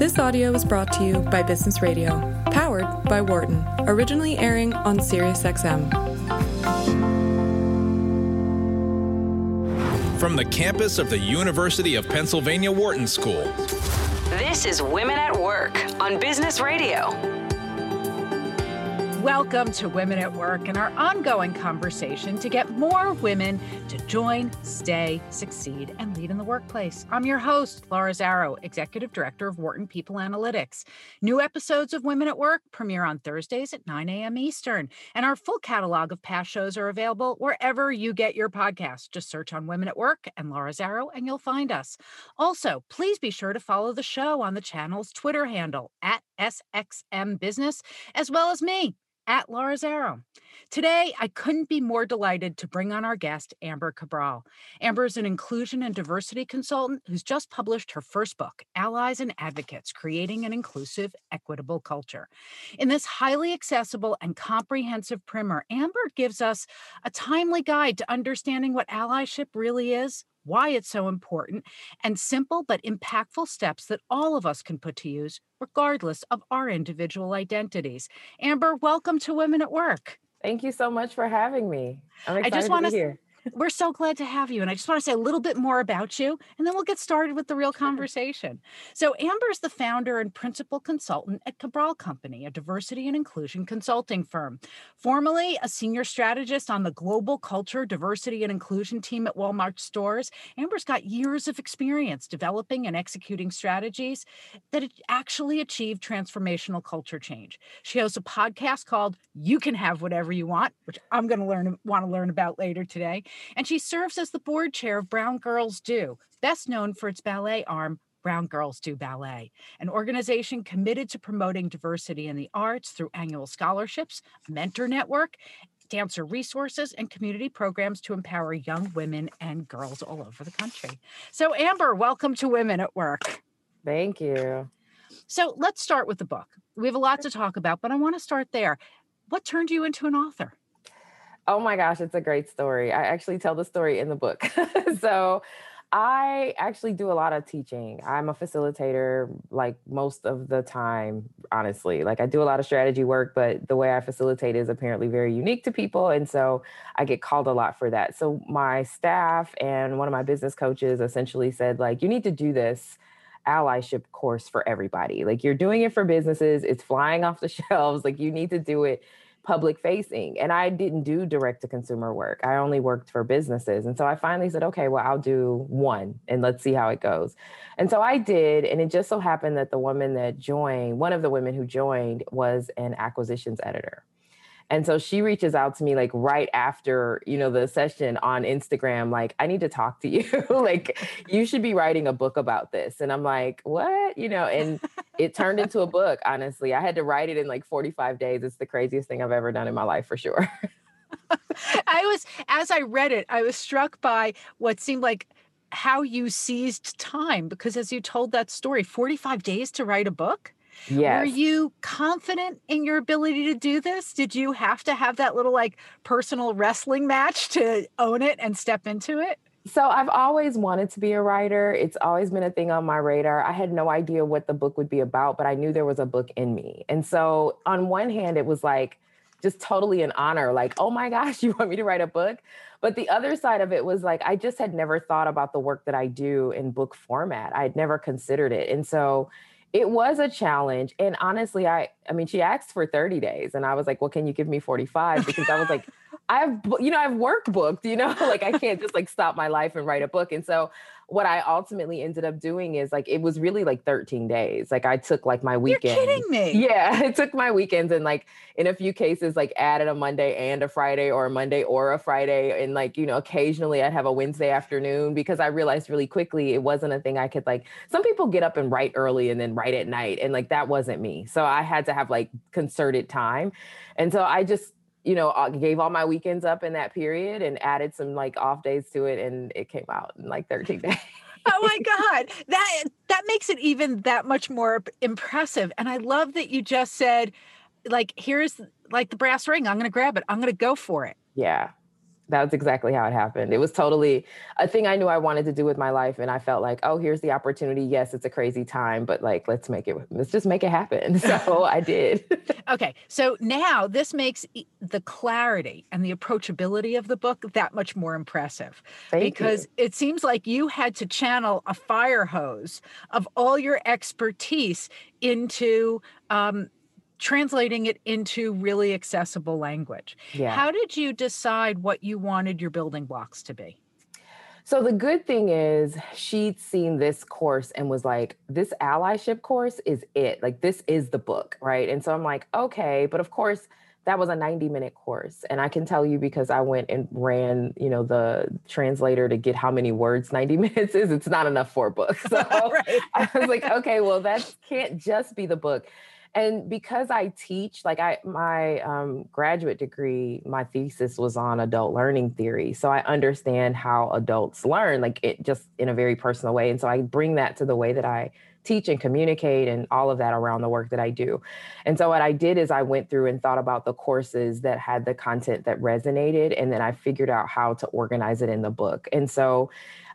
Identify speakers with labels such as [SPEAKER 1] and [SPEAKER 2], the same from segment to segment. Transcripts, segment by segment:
[SPEAKER 1] This audio was brought to you by Business Radio, powered by Wharton, originally airing on SiriusXM.
[SPEAKER 2] From the campus of the University of Pennsylvania Wharton School.
[SPEAKER 3] This is Women at Work on Business Radio.
[SPEAKER 4] Welcome to Women at Work and our ongoing conversation to get more women to join, stay, succeed, and lead in the workplace. I'm your host, Laura Zarrow, Executive Director of Wharton People Analytics. New episodes of Women at Work premiere on Thursdays at 9 a.m. Eastern, and our full catalog of past shows are available wherever you get your podcasts. Just search on Women at Work and Laura Zarrow, and you'll find us. Also, please be sure to follow the show on the channel's Twitter handle at SXM Business, as well as me at Laura Zarrow. Today, I couldn't be more delighted to bring on our guest, Amber Cabral. Amber is an inclusion and diversity consultant who's just published her first book, Allies and Advocates Creating an Inclusive, Equitable Culture. In this highly accessible and comprehensive primer, Amber gives us a timely guide to understanding what allyship really is, why it's so important, and simple but impactful steps that all of us can put to use, regardless of our individual identities. Amber, welcome to Women at Work.
[SPEAKER 5] Thank you so much for having me. I'm excited I just want to be here.
[SPEAKER 4] We're so glad to have you. And I just want to say a little bit more about you, and then we'll get started with the real conversation. So, Amber is the founder and principal consultant at Cabral Company, a diversity and inclusion consulting firm. Formerly a senior strategist on the global culture, diversity, and inclusion team at Walmart stores, Amber's got years of experience developing and executing strategies that actually achieve transformational culture change. She hosts a podcast called You Can Have Whatever You Want, which I'm going to learn want to learn about later today and she serves as the board chair of Brown Girls Do, best known for its ballet arm, Brown Girls Do Ballet, an organization committed to promoting diversity in the arts through annual scholarships, a mentor network, dancer resources, and community programs to empower young women and girls all over the country. So, Amber, welcome to Women at Work.
[SPEAKER 5] Thank you.
[SPEAKER 4] So, let's start with the book. We have a lot to talk about, but I want to start there. What turned you into an author?
[SPEAKER 5] Oh my gosh, it's a great story. I actually tell the story in the book. so I actually do a lot of teaching. I'm a facilitator like most of the time, honestly. Like I do a lot of strategy work, but the way I facilitate is apparently very unique to people. And so I get called a lot for that. So my staff and one of my business coaches essentially said, like, you need to do this allyship course for everybody. Like you're doing it for businesses, it's flying off the shelves. Like you need to do it public facing and I didn't do direct to consumer work. I only worked for businesses. And so I finally said, okay, well, I'll do one and let's see how it goes. And so I did. And it just so happened that the woman that joined, one of the women who joined was an acquisitions editor. And so she reaches out to me like right after, you know, the session on Instagram, like, I need to talk to you. like, you should be writing a book about this. And I'm like, what? You know, and it turned into a book, honestly. I had to write it in like 45 days. It's the craziest thing I've ever done in my life for sure.
[SPEAKER 4] I was, as I read it, I was struck by what seemed like how you seized time because as you told that story, 45 days to write a book.
[SPEAKER 5] Yes.
[SPEAKER 4] Were you confident in your ability to do this? Did you have to have that little like personal wrestling match to own it and step into it?
[SPEAKER 5] So I've always wanted to be a writer. It's always been a thing on my radar. I had no idea what the book would be about, but I knew there was a book in me. And so on one hand, it was like just totally an honor, like, oh my gosh, you want me to write a book? But the other side of it was like, I just had never thought about the work that I do in book format. I had never considered it. And so it was a challenge and honestly i i mean she asked for 30 days and i was like well can you give me 45 because i was like i've you know i've work booked you know like i can't just like stop my life and write a book. And so what I ultimately ended up doing is like it was really like 13 days. Like I took like my weekend.
[SPEAKER 4] You're kidding me.
[SPEAKER 5] Yeah, I took my weekends and like in a few cases like added a Monday and a Friday or a Monday or a Friday and like you know occasionally I'd have a Wednesday afternoon because I realized really quickly it wasn't a thing I could like some people get up and write early and then write at night and like that wasn't me. So I had to have like concerted time. And so I just you know, I uh, gave all my weekends up in that period and added some like off days to it, and it came out in like 13 days.
[SPEAKER 4] oh my god that that makes it even that much more impressive and i love that you just said like here's like the brass ring i'm gonna grab it i'm gonna go for it
[SPEAKER 5] yeah That's exactly how it happened. It was totally a thing I knew I wanted to do with my life. And I felt like, oh, here's the opportunity. Yes, it's a crazy time, but like, let's make it, let's just make it happen. So I did.
[SPEAKER 4] okay. So now this makes the clarity and the approachability of the book that much more impressive
[SPEAKER 5] Thank
[SPEAKER 4] because
[SPEAKER 5] you.
[SPEAKER 4] it seems like you had to channel a fire hose of all your expertise into, um, translating it into really accessible language.
[SPEAKER 5] Yeah.
[SPEAKER 4] How did you decide what you wanted your building blocks to be?
[SPEAKER 5] So the good thing is she'd seen this course and was like, this allyship course is it. Like this is the book, right? And so I'm like, okay, but of course that was a 90 minute course and i can tell you because i went and ran you know the translator to get how many words 90 minutes is it's not enough for a book so i was like okay well that can't just be the book and because i teach like i my um, graduate degree my thesis was on adult learning theory so i understand how adults learn like it just in a very personal way and so i bring that to the way that i teach and communicate and all of that around the work that i do. And so what i did is i went through and thought about the courses that had the content that resonated and then i figured out how to organize it in the book. And so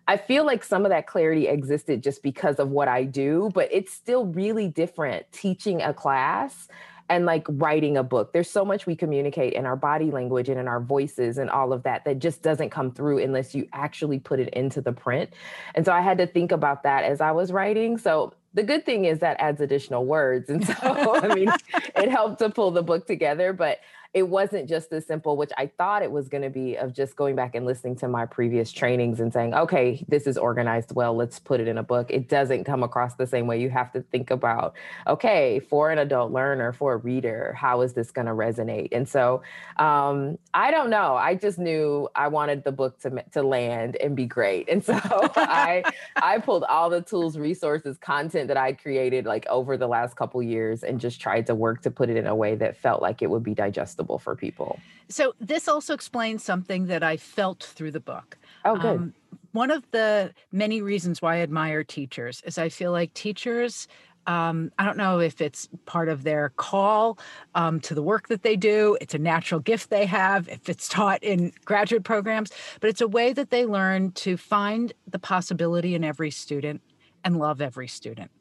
[SPEAKER 5] I feel like some of that clarity existed just because of what I do, but it's still really different teaching a class and like writing a book. There's so much we communicate in our body language and in our voices and all of that that just doesn't come through unless you actually put it into the print. And so I had to think about that as I was writing. So the good thing is that adds additional words. And so, I mean, it helped to pull the book together. But it wasn't just as simple, which I thought it was going to be, of just going back and listening to my previous trainings and saying, okay, this is organized well, let's put it in a book. It doesn't come across the same way. You have to think about, okay, for an adult learner, for a reader, how is this going to resonate? And so um, I don't know. I just knew I wanted the book to, to land and be great. And so I, I pulled all the tools, resources, content that I created like over the last couple years and just tried to work to put it in a way that felt like it would be digestible accessible for people.
[SPEAKER 4] So this also explains something that I felt through the book.
[SPEAKER 5] Oh, good. Um,
[SPEAKER 4] one of the many reasons why I admire teachers is I feel like teachers um, I don't know if it's part of their call um, to the work that they do. It's a natural gift they have, if it's taught in graduate programs, but it's a way that they learn to find the possibility in every student and love every student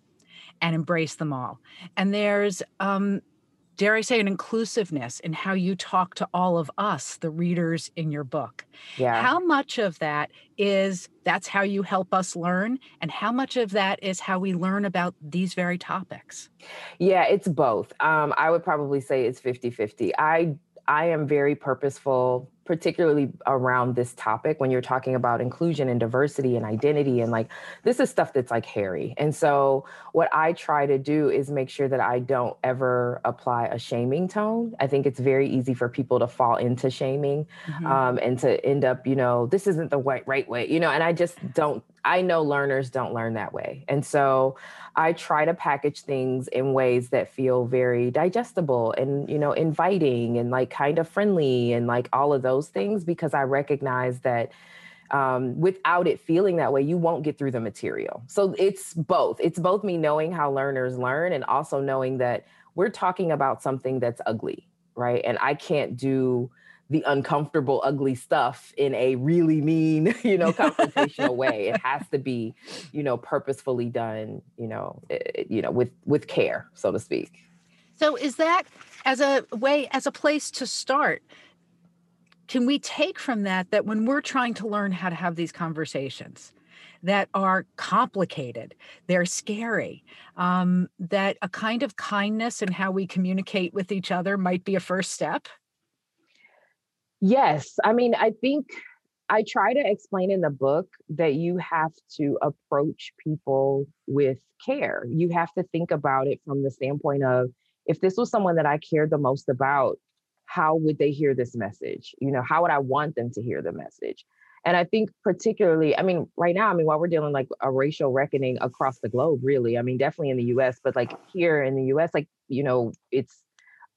[SPEAKER 4] and embrace them all. And there's um, dare I say, an inclusiveness in how you talk to all of us, the readers in your book.
[SPEAKER 5] Yeah.
[SPEAKER 4] How much of that is that's how you help us learn, and how much of that is how we learn about these very topics?
[SPEAKER 5] Yeah, it's both. Um, I would probably say it's 50 50. I I am very purposeful particularly around this topic when you're talking about inclusion and diversity and identity and like this is stuff that's like hairy and so what i try to do is make sure that i don't ever apply a shaming tone i think it's very easy for people to fall into shaming mm-hmm. um, and to end up you know this isn't the right right way you know and i just don't i know learners don't learn that way and so I try to package things in ways that feel very digestible and, you know, inviting and like kind of friendly and like all of those things because I recognize that um, without it feeling that way, you won't get through the material. So it's both. It's both me knowing how learners learn and also knowing that we're talking about something that's ugly, right? And I can't do the uncomfortable, ugly stuff in a really mean, you know, confrontational way. It has to be, you know, purposefully done, you know, it, eh, eh, you know, with with care, so to speak.
[SPEAKER 4] So is that as a way, as a place to start? Can we take from that that when we're trying to learn how to have these conversations that are complicated, they're scary, um, that a kind of kindness in how we communicate with each other might be a first step?
[SPEAKER 5] Yes. I mean, I think I try to explain in the book that you have to approach people with care. You have to think about it from the standpoint of if this was someone that I cared the most about, how would they hear this message? You know, how would I want them to hear the message? And I think particularly, I mean, right now, I mean, while we're dealing like a racial reckoning across the globe, really, I mean, definitely in the US, but like here in the US, like, you know, it's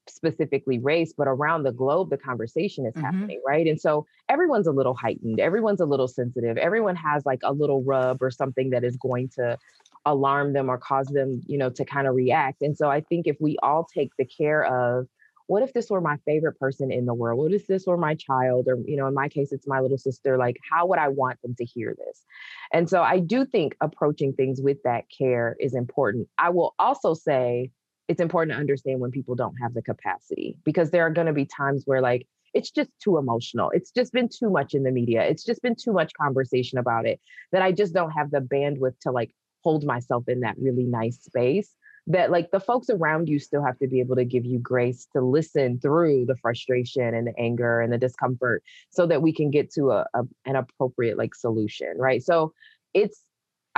[SPEAKER 5] specifically race, but around the globe, the conversation is mm-hmm. happening, right? And so everyone's a little heightened, everyone's a little sensitive, everyone has like a little rub or something that is going to alarm them or cause them, you know, to kind of react. And so I think if we all take the care of what if this were my favorite person in the world? What if this were my child? Or, you know, in my case, it's my little sister. Like, how would I want them to hear this? And so I do think approaching things with that care is important. I will also say it's important to understand when people don't have the capacity because there are going to be times where, like, it's just too emotional. It's just been too much in the media. It's just been too much conversation about it that I just don't have the bandwidth to like hold myself in that really nice space that like the folks around you still have to be able to give you grace to listen through the frustration and the anger and the discomfort so that we can get to a, a an appropriate like solution right so it's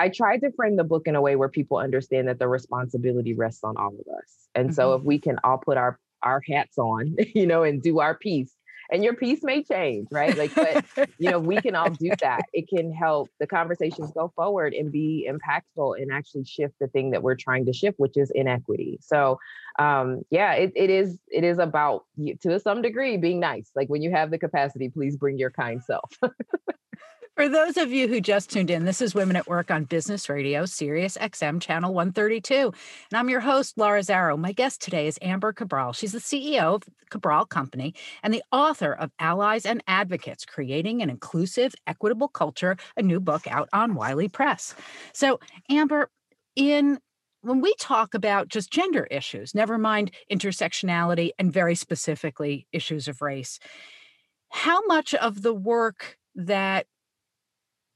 [SPEAKER 5] i tried to frame the book in a way where people understand that the responsibility rests on all of us and mm-hmm. so if we can all put our our hats on you know and do our piece and your piece may change, right? Like, but you know, we can all do that. It can help the conversations go forward and be impactful and actually shift the thing that we're trying to shift, which is inequity. So, um, yeah, it, it is it is about to some degree being nice. Like when you have the capacity, please bring your kind self.
[SPEAKER 4] For those of you who just tuned in, this is Women at Work on Business Radio, Sirius XM Channel 132. And I'm your host, Laura Zarrow. My guest today is Amber Cabral. She's the CEO of Cabral Company and the author of Allies and Advocates Creating an Inclusive, Equitable Culture, a new book out on Wiley Press. So, Amber, in when we talk about just gender issues, never mind intersectionality and very specifically issues of race, how much of the work that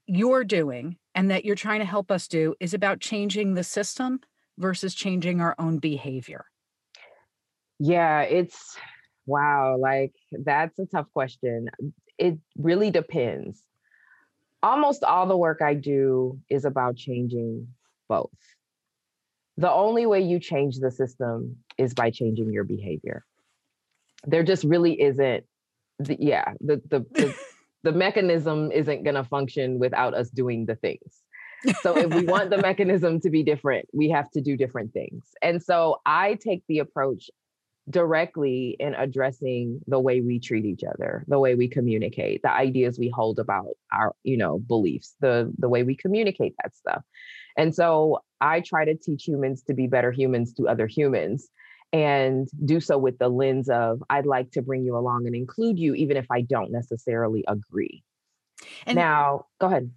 [SPEAKER 4] you're doing and that you're trying to help us do is about changing the system versus changing our own behavior?
[SPEAKER 5] Yeah, it's wow, like that's a tough question. It really depends. Almost all the work I do is about changing both. The only way you change the system is by changing your behavior. There just really isn't the, yeah, the the, the the mechanism isn't going to function without us doing the things. So if we want the mechanism to be different, we have to do different things. And so I take the approach directly in addressing the way we treat each other, the way we communicate, the ideas we hold about our, you know, beliefs, the the way we communicate that stuff. And so I try to teach humans to be better humans to other humans and do so with the lens of I'd like to bring you along and include you, even if I don't necessarily agree. And now, go ahead.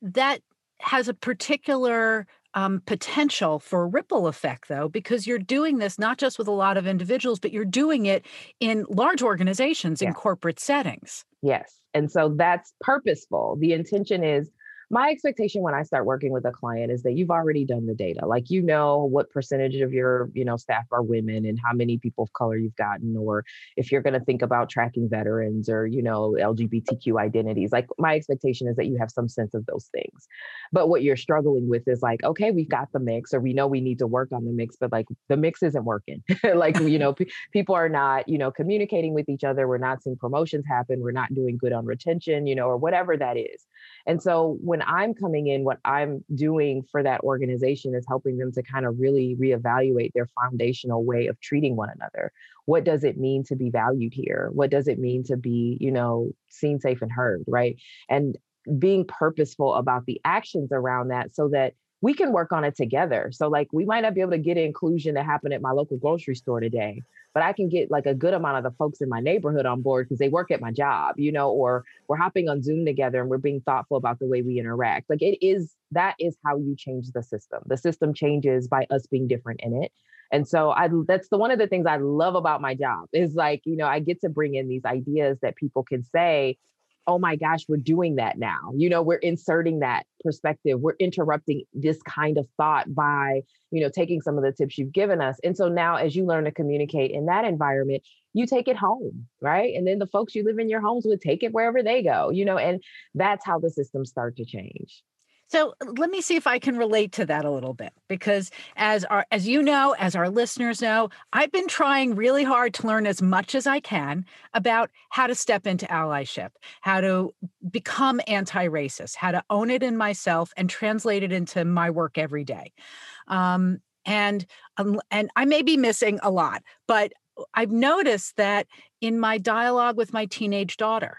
[SPEAKER 4] That has a particular um, potential for ripple effect, though, because you're doing this not just with a lot of individuals, but you're doing it in large organizations, in corporate settings.
[SPEAKER 5] Yes. And so that's purposeful. The intention is my expectation when I start working with a client is that you've already done the data. Like you know what percentage of your, you know, staff are women and how many people of color you've gotten, or if you're going to think about tracking veterans or, you know, LGBTQ identities. Like my expectation is that you have some sense of those things. But what you're struggling with is like, okay, we've got the mix, or we know we need to work on the mix, but like the mix isn't working. like, you know, p- people are not, you know, communicating with each other. We're not seeing promotions happen. We're not doing good on retention, you know, or whatever that is. And so when I'm coming in, what I'm doing for that organization is helping them to kind of really reevaluate their foundational way of treating one another. What does it mean to be valued here? What does it mean to be, you know, seen, safe, and heard? Right. And being purposeful about the actions around that so that we can work on it together. So, like, we might not be able to get inclusion to happen at my local grocery store today, but I can get like a good amount of the folks in my neighborhood on board because they work at my job, you know, or we're hopping on Zoom together and we're being thoughtful about the way we interact. Like, it is that is how you change the system. The system changes by us being different in it. And so I that's the one of the things I love about my job is like, you know, I get to bring in these ideas that people can say, oh my gosh, we're doing that now. You know, we're inserting that perspective. We're interrupting this kind of thought by, you know, taking some of the tips you've given us. And so now, as you learn to communicate in that environment, you take it home, right? And then the folks you live in your homes would take it wherever they go, you know, and that's how the systems start to change.
[SPEAKER 4] So let me see if I can relate to that a little bit because as our as you know, as our listeners know, I've been trying really hard to learn as much as I can about how to step into allyship, how to become anti-racist, how to own it in myself and translate it into my work every day. Um, and um, and I may be missing a lot, but I've noticed that in my dialogue with my teenage daughter,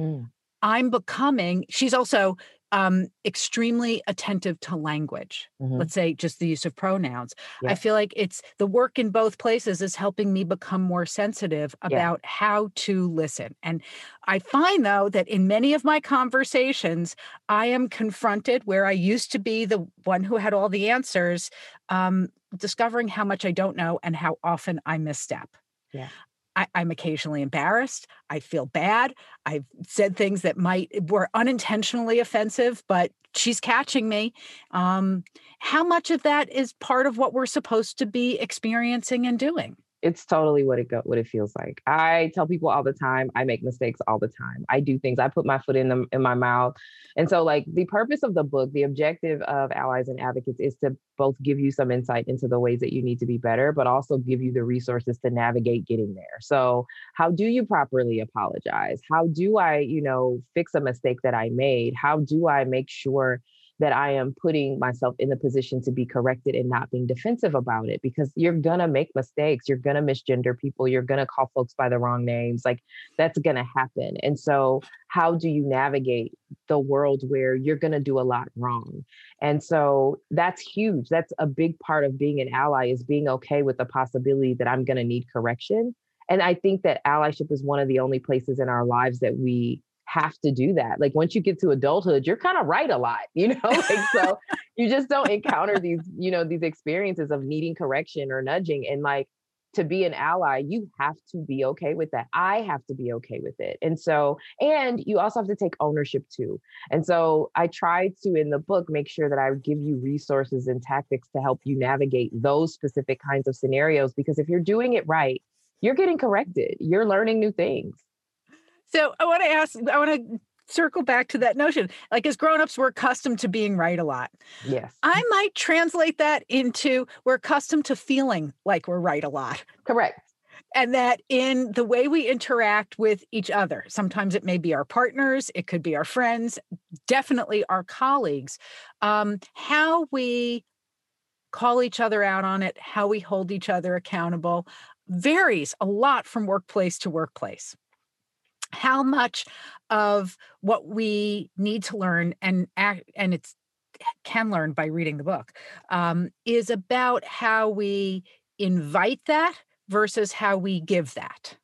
[SPEAKER 4] mm. I'm becoming. She's also um, extremely attentive to language.
[SPEAKER 5] Mhm.
[SPEAKER 4] Let's say just the use of pronouns. I feel like it's the work in both places is helping me become more sensitive about how to listen. And I find though that in many of my conversations, I am confronted where I used to be the one who had all the answers, um, discovering how much I don't know and how often I misstep.
[SPEAKER 5] Yeah.
[SPEAKER 4] I, I'm occasionally embarrassed. I feel bad. I've said things that might were unintentionally offensive, but she's catching me. Um, how much of that is part of what we're supposed to be experiencing and doing?
[SPEAKER 5] It's totally what it go what it feels like. I tell people all the time, I make mistakes all the time. I do things, I put my foot in them in my mouth. And so like the purpose of the book, the objective of allies and advocates is to both give you some insight into the ways that you need to be better, but also give you the resources to navigate getting there. So how do you properly apologize? How do I, you know, fix a mistake that I made? How do I make sure that I am putting myself in the position to be corrected and not being defensive about it because you're to make mistakes. You're to misgender people. You're to call folks by the wrong names. Like that's to happen. And so, how do you navigate the world where you're to do a lot wrong? And so, that's huge. That's a big part of being an ally is being okay with the possibility that I'm to need correction. And I think that allyship is one of the only places in our lives that we have to do that. Like once you get to adulthood, you're kind of right a lot, you know? like so you just don't encounter these, you know, these experiences of needing correction or nudging and like to be an ally, you have to be okay with that. I have to be okay with it. And so, and you also have to take ownership too. And so I tried to in the book make sure that I give you resources and tactics to help you navigate those specific kinds of scenarios because if you're doing it right, you're getting corrected. You're learning new things.
[SPEAKER 4] So I want to ask, I want to circle back to that notion. Like as grown-ups, we're accustomed to being right a lot.
[SPEAKER 5] Yes.
[SPEAKER 4] I might translate that into we're accustomed to feeling like we're right a lot.
[SPEAKER 5] Correct.
[SPEAKER 4] And that in the way we interact with each other, sometimes it may be our partners, it could be our friends, definitely our colleagues, um, how we call each other out on it, how we hold each other accountable varies a lot from workplace to workplace how much of what we need to learn and act and it's can learn by reading the book um, is about how we invite that versus how we give that.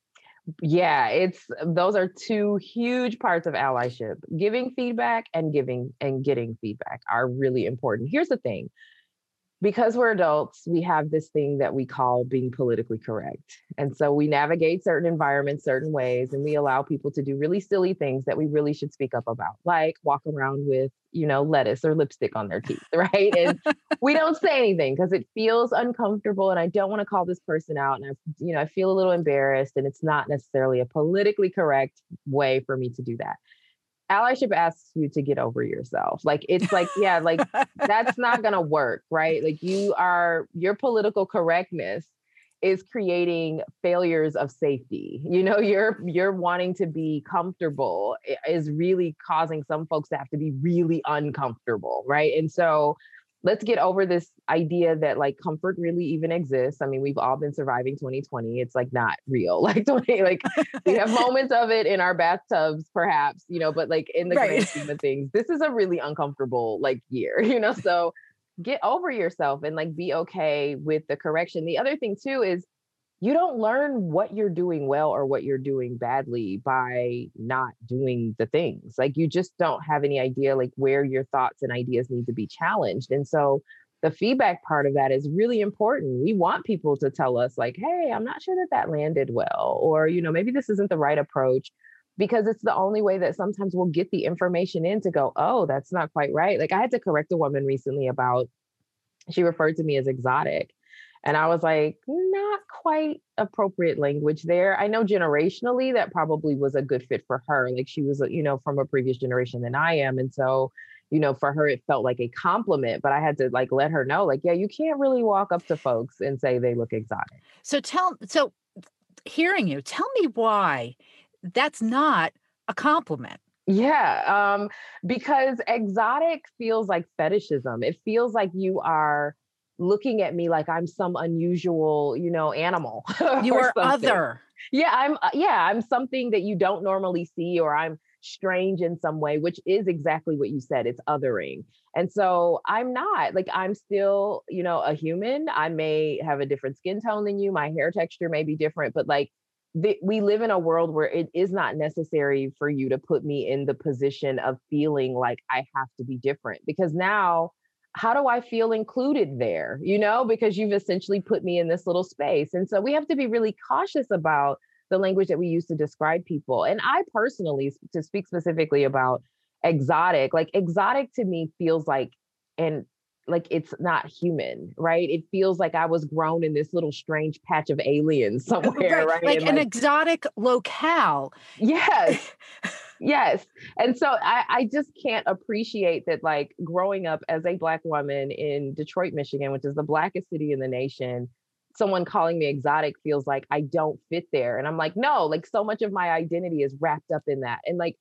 [SPEAKER 5] Yeah it's those are two huge parts of allyship. Giving feedback and giving and getting feedback are really important. Here's the thing because we're adults, we have this thing that we call being politically correct. And so we navigate certain environments certain ways and we allow people to do really silly things that we really should speak up about, like walk around with, you know, lettuce or lipstick on their teeth, right? And we don't say anything because it feels uncomfortable and I don't want to call this person out and I you know, I feel a little embarrassed and it's not necessarily a politically correct way for me to do that allyship asks you to get over yourself. Like it's like, yeah, like that's not gonna work, right? Like you are your political correctness is creating failures of safety. You know, you're you're wanting to be comfortable is really causing some folks to have to be really uncomfortable, right? And so let's get over this idea that like comfort really even exists. I mean, we've all been surviving 2020. It's like not real. Like 20, like we have moments of it in our bathtubs, perhaps, you know, but like in the
[SPEAKER 4] Right.
[SPEAKER 5] grand scheme of things, this is a really uncomfortable like year, you know. So get over yourself and like be okay with the correction. The other thing too is you don't learn what you're doing well or what you're doing badly by not doing the things. Like you just don't have any idea like where your thoughts and ideas need to be challenged. And so the feedback part of that is really important. We want people to tell us like, "Hey, I'm not sure that that landed well," or you know, maybe this isn't the right approach because it's the only way that sometimes we'll get the information in to go, "Oh, that's not quite right." Like I had to correct a woman recently about she referred to me as exotic. And I was like, not quite appropriate language there. I know generationally that probably was a good fit for her. Like she was, you know, from a previous generation than I am. And so, you know, for her, it felt like a compliment, but I had to like let her know, like, yeah, you can't really walk up to folks and say they look exotic.
[SPEAKER 4] so tell so hearing you tell me why that's not a compliment
[SPEAKER 5] Yeah. Um, because exotic feels like fetishism. It feels like you are looking at me like I'm some unusual, you know, animal.
[SPEAKER 4] you are
[SPEAKER 5] something.
[SPEAKER 4] other
[SPEAKER 5] yeah i'm uh, yeah i'm something that you don't normally see or i'm strange in some way, which is exactly what you said. It's othering. And so I'm not like, I'm still, you know, a human. I may have a different skin tone than you. My hair texture may be different, but like, the, we live in a world where it is not necessary for you to put me in the position of feeling like I have to be different because now how do I feel included there? You know, because you've essentially put me in this little space. And so we have to be really cautious about the language that we use to describe people. And I personally, to speak specifically about exotic, like exotic to me feels like, and like it's not human, right? It feels like I was grown in this little strange patch of aliens somewhere, right? right?
[SPEAKER 4] Like and an like, exotic locale.
[SPEAKER 5] Yes. yes. And so I, I just can't appreciate that, like growing up as a Black woman in Detroit, Michigan, which is the blackest city in the nation, someone calling me exotic feels like I don't fit there. And I'm like, no, like so much of my identity is wrapped up in that. And like,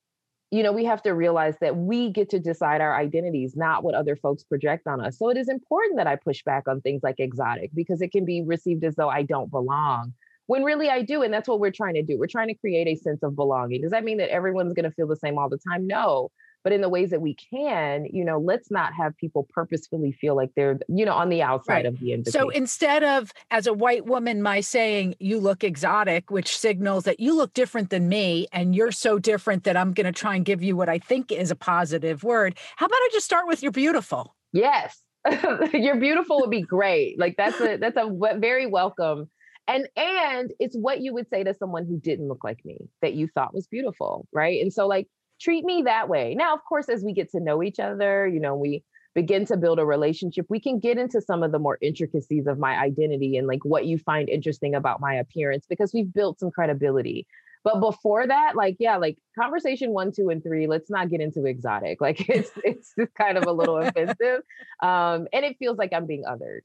[SPEAKER 5] you know, we have to realize that we get to decide our identities, not what other folks project on us. So it is important that I push back on things like exotic because it can be received as though I don't belong when really I do. And that's what we're trying to do. We're trying to create a sense of belonging. Does that mean that everyone's going to feel the same all the time? No. But in the ways that we can, you know, let's not have people purposefully feel like they're, you know, on the outside right. of the invitation.
[SPEAKER 4] So instead of, as a white woman, my saying, you look exotic, which signals that you look different than me and you're so different that I'm going to try and give you what I think is a positive word. How about I just start with you're beautiful?
[SPEAKER 5] Yes. you're beautiful would be great. Like that's a that's a very welcome and and it's what you would say to someone who didn't look like me that you thought was beautiful right and so like treat me that way. Now of course as we get to know each other you know we begin to build a relationship we can get into some of the more intricacies of my identity and like what you find interesting about my appearance because we've built some credibility. But before that like yeah like conversation one two and three let's not get into exotic. Like it's it's just kind of a little offensive um and it feels like i'm being othered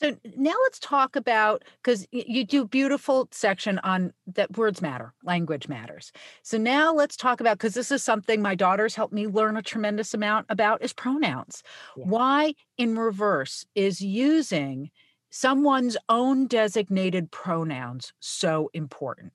[SPEAKER 4] so now let's talk about because you do beautiful section on that words matter, language matters. So now let's talk about because this is something my daughters helped me learn a tremendous amount about is pronouns. Yeah. Why in reverse is using someone's own designated pronouns so important?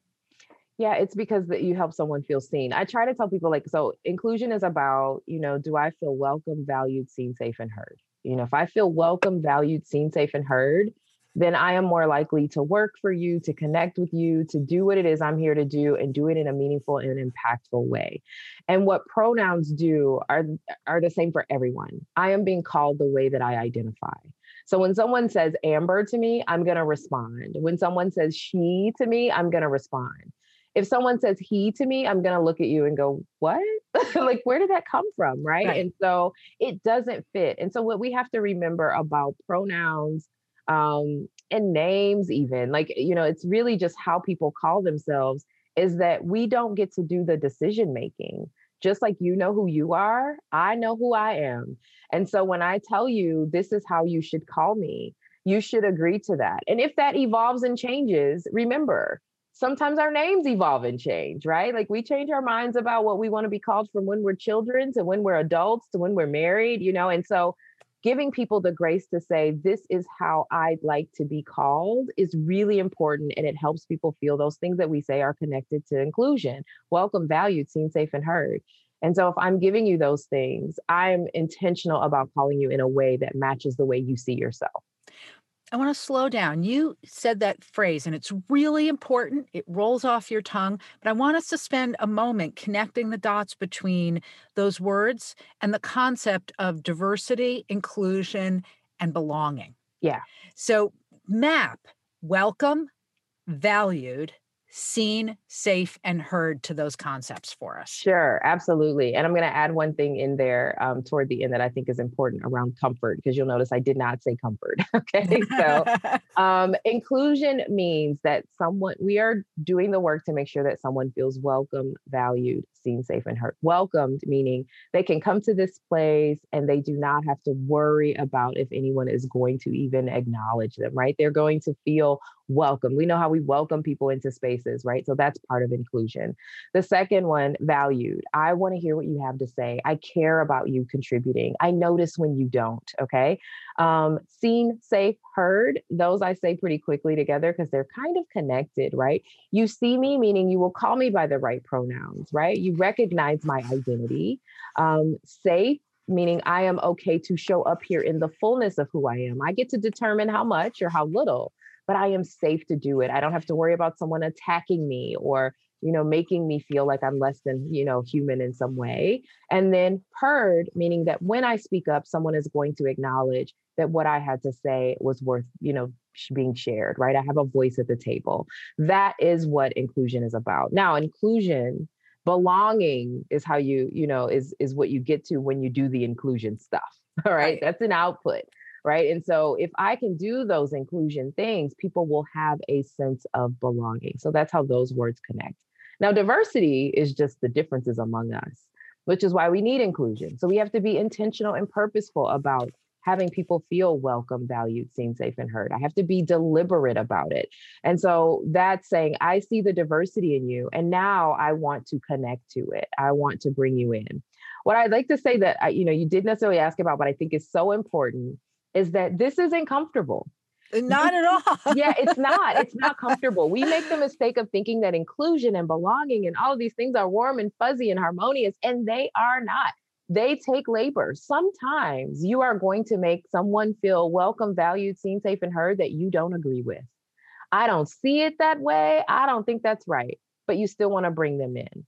[SPEAKER 5] Yeah, it's because that you help someone feel seen. I try to tell people like so inclusion is about, you know, do I feel welcome, valued, seen, safe and heard? You know, if I feel welcome, valued, seen, safe, and heard, then I am more likely to work for you, to connect with you, to do what it is I'm here to do and do it in a meaningful and impactful way. And what pronouns do are, are the same for everyone. I am being called the way that I identify. So when someone says Amber to me, I'm going to respond. When someone says she to me, I'm going to respond if someone says he to me, I'm going to look at you and go, what? like, where did that come from? Right? right? And so it doesn't fit. And so, what we have to remember about pronouns um, and names, even like, you know, it's really just how people call themselves, is that we don't get to do the decision making. Just like you know who you are, I know who I am. And so, when I tell you this is how you should call me, you should agree to that. And if that evolves and changes, remember, sometimes our names evolve and change, right? Like we change our minds about what we want to be called from when we're children to when we're adults to when we're married, you know? And so giving people the grace to say, this is how I'd like to be called is really important. And it helps people feel those things that we say are connected to inclusion, welcome, valued, seen, safe, and heard. And so if I'm giving you those things, I'm intentional about calling you in a way that matches the way you see yourself.
[SPEAKER 4] I want to slow down. You said that phrase, and it's really important. It rolls off your tongue, but I want us to spend a moment connecting the dots between those words and the concept of diversity, inclusion, and belonging.
[SPEAKER 5] Yeah.
[SPEAKER 4] So, MAP, welcome, valued, seen, safe, and heard to those concepts for us?
[SPEAKER 5] Sure, absolutely. And I'm going to add one thing in there um, toward the end that I think is important around comfort, because you'll notice I did not say comfort. okay. So um, inclusion means that someone, we are doing the work to make sure that someone feels welcome, valued, seen, safe, and heard. Welcomed, meaning they can come to this place and they do not have to worry about if anyone is going to even acknowledge them, right? They're going to feel welcome. We know how we welcome people into spaces, right? So that's part of inclusion. The second one, valued. I want to hear what you have to say. I care about you contributing. I notice when you don't. Okay. Um, seen, safe, heard. Those I say pretty quickly together because they're kind of connected, right? You see me, meaning you will call me by the right pronouns, right? You recognize my identity. Um, safe, meaning I am okay to show up here in the fullness of who I am. I get to determine how much or how little, but I am safe to do it. I don't have to worry about someone attacking me or you know making me feel like i'm less than you know human in some way. And then heard meaning that when i speak up someone is going to acknowledge that what i had to say was worth you know being shared right? I have a voice at the table. That is what inclusion is about. Now inclusion belonging is how you you know is is what you get to when you do the inclusion stuff all right, right. that's an output right and so if i can do those inclusion things people will have a sense of belonging so that's how those words connect now diversity is just the differences among us which is why we need inclusion so we have to be intentional and purposeful about having people feel welcome, valued, seen, safe, and heard. I have to be deliberate about it. And so that's saying, I see the diversity in you, and now I want to connect to it. I want to bring you in. What I'd like to say that I, you know you didn't necessarily ask about, but I think is so important is that this isn't comfortable.
[SPEAKER 4] Not at all.
[SPEAKER 5] yeah, it's not. It's not comfortable. We make the mistake of thinking that inclusion and belonging and all of these things are warm and fuzzy and harmonious, and they are not they take labor. Sometimes you are going to make someone feel welcome, valued, seen, safe, and heard that you don't agree with. I don't see it that way. I don't think that's right, but you still want to bring them in.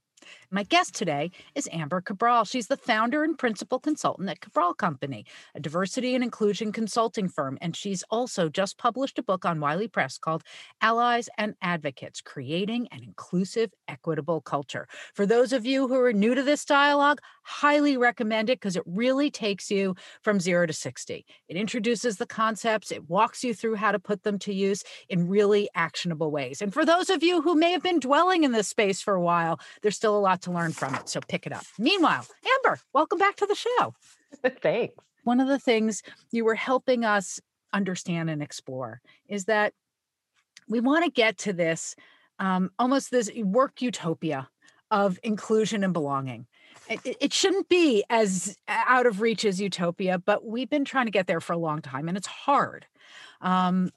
[SPEAKER 4] My guest today is Amber Cabral. She's the founder and principal consultant at Cabral Company, a diversity and inclusion consulting firm. And she's also just published a book on Wiley Press called Allies and Advocates Creating an Inclusive, Equitable Culture. For those of you who are new to this dialogue, highly recommend it because it really takes you from zero to 60. It introduces the concepts, it walks you through how to put them to use in really actionable ways. And for those of you who may have been dwelling in this space for a while, there's still a lot to learn from it. So pick it up. Meanwhile, Amber, welcome back to the show.
[SPEAKER 5] Thanks.
[SPEAKER 4] One of the things you were helping us understand and explore is that we want to get to this um, almost this work utopia of inclusion and belonging. It, it, shouldn't be as out of reach as utopia, but we've been trying to get there for a long time and it's hard. Um,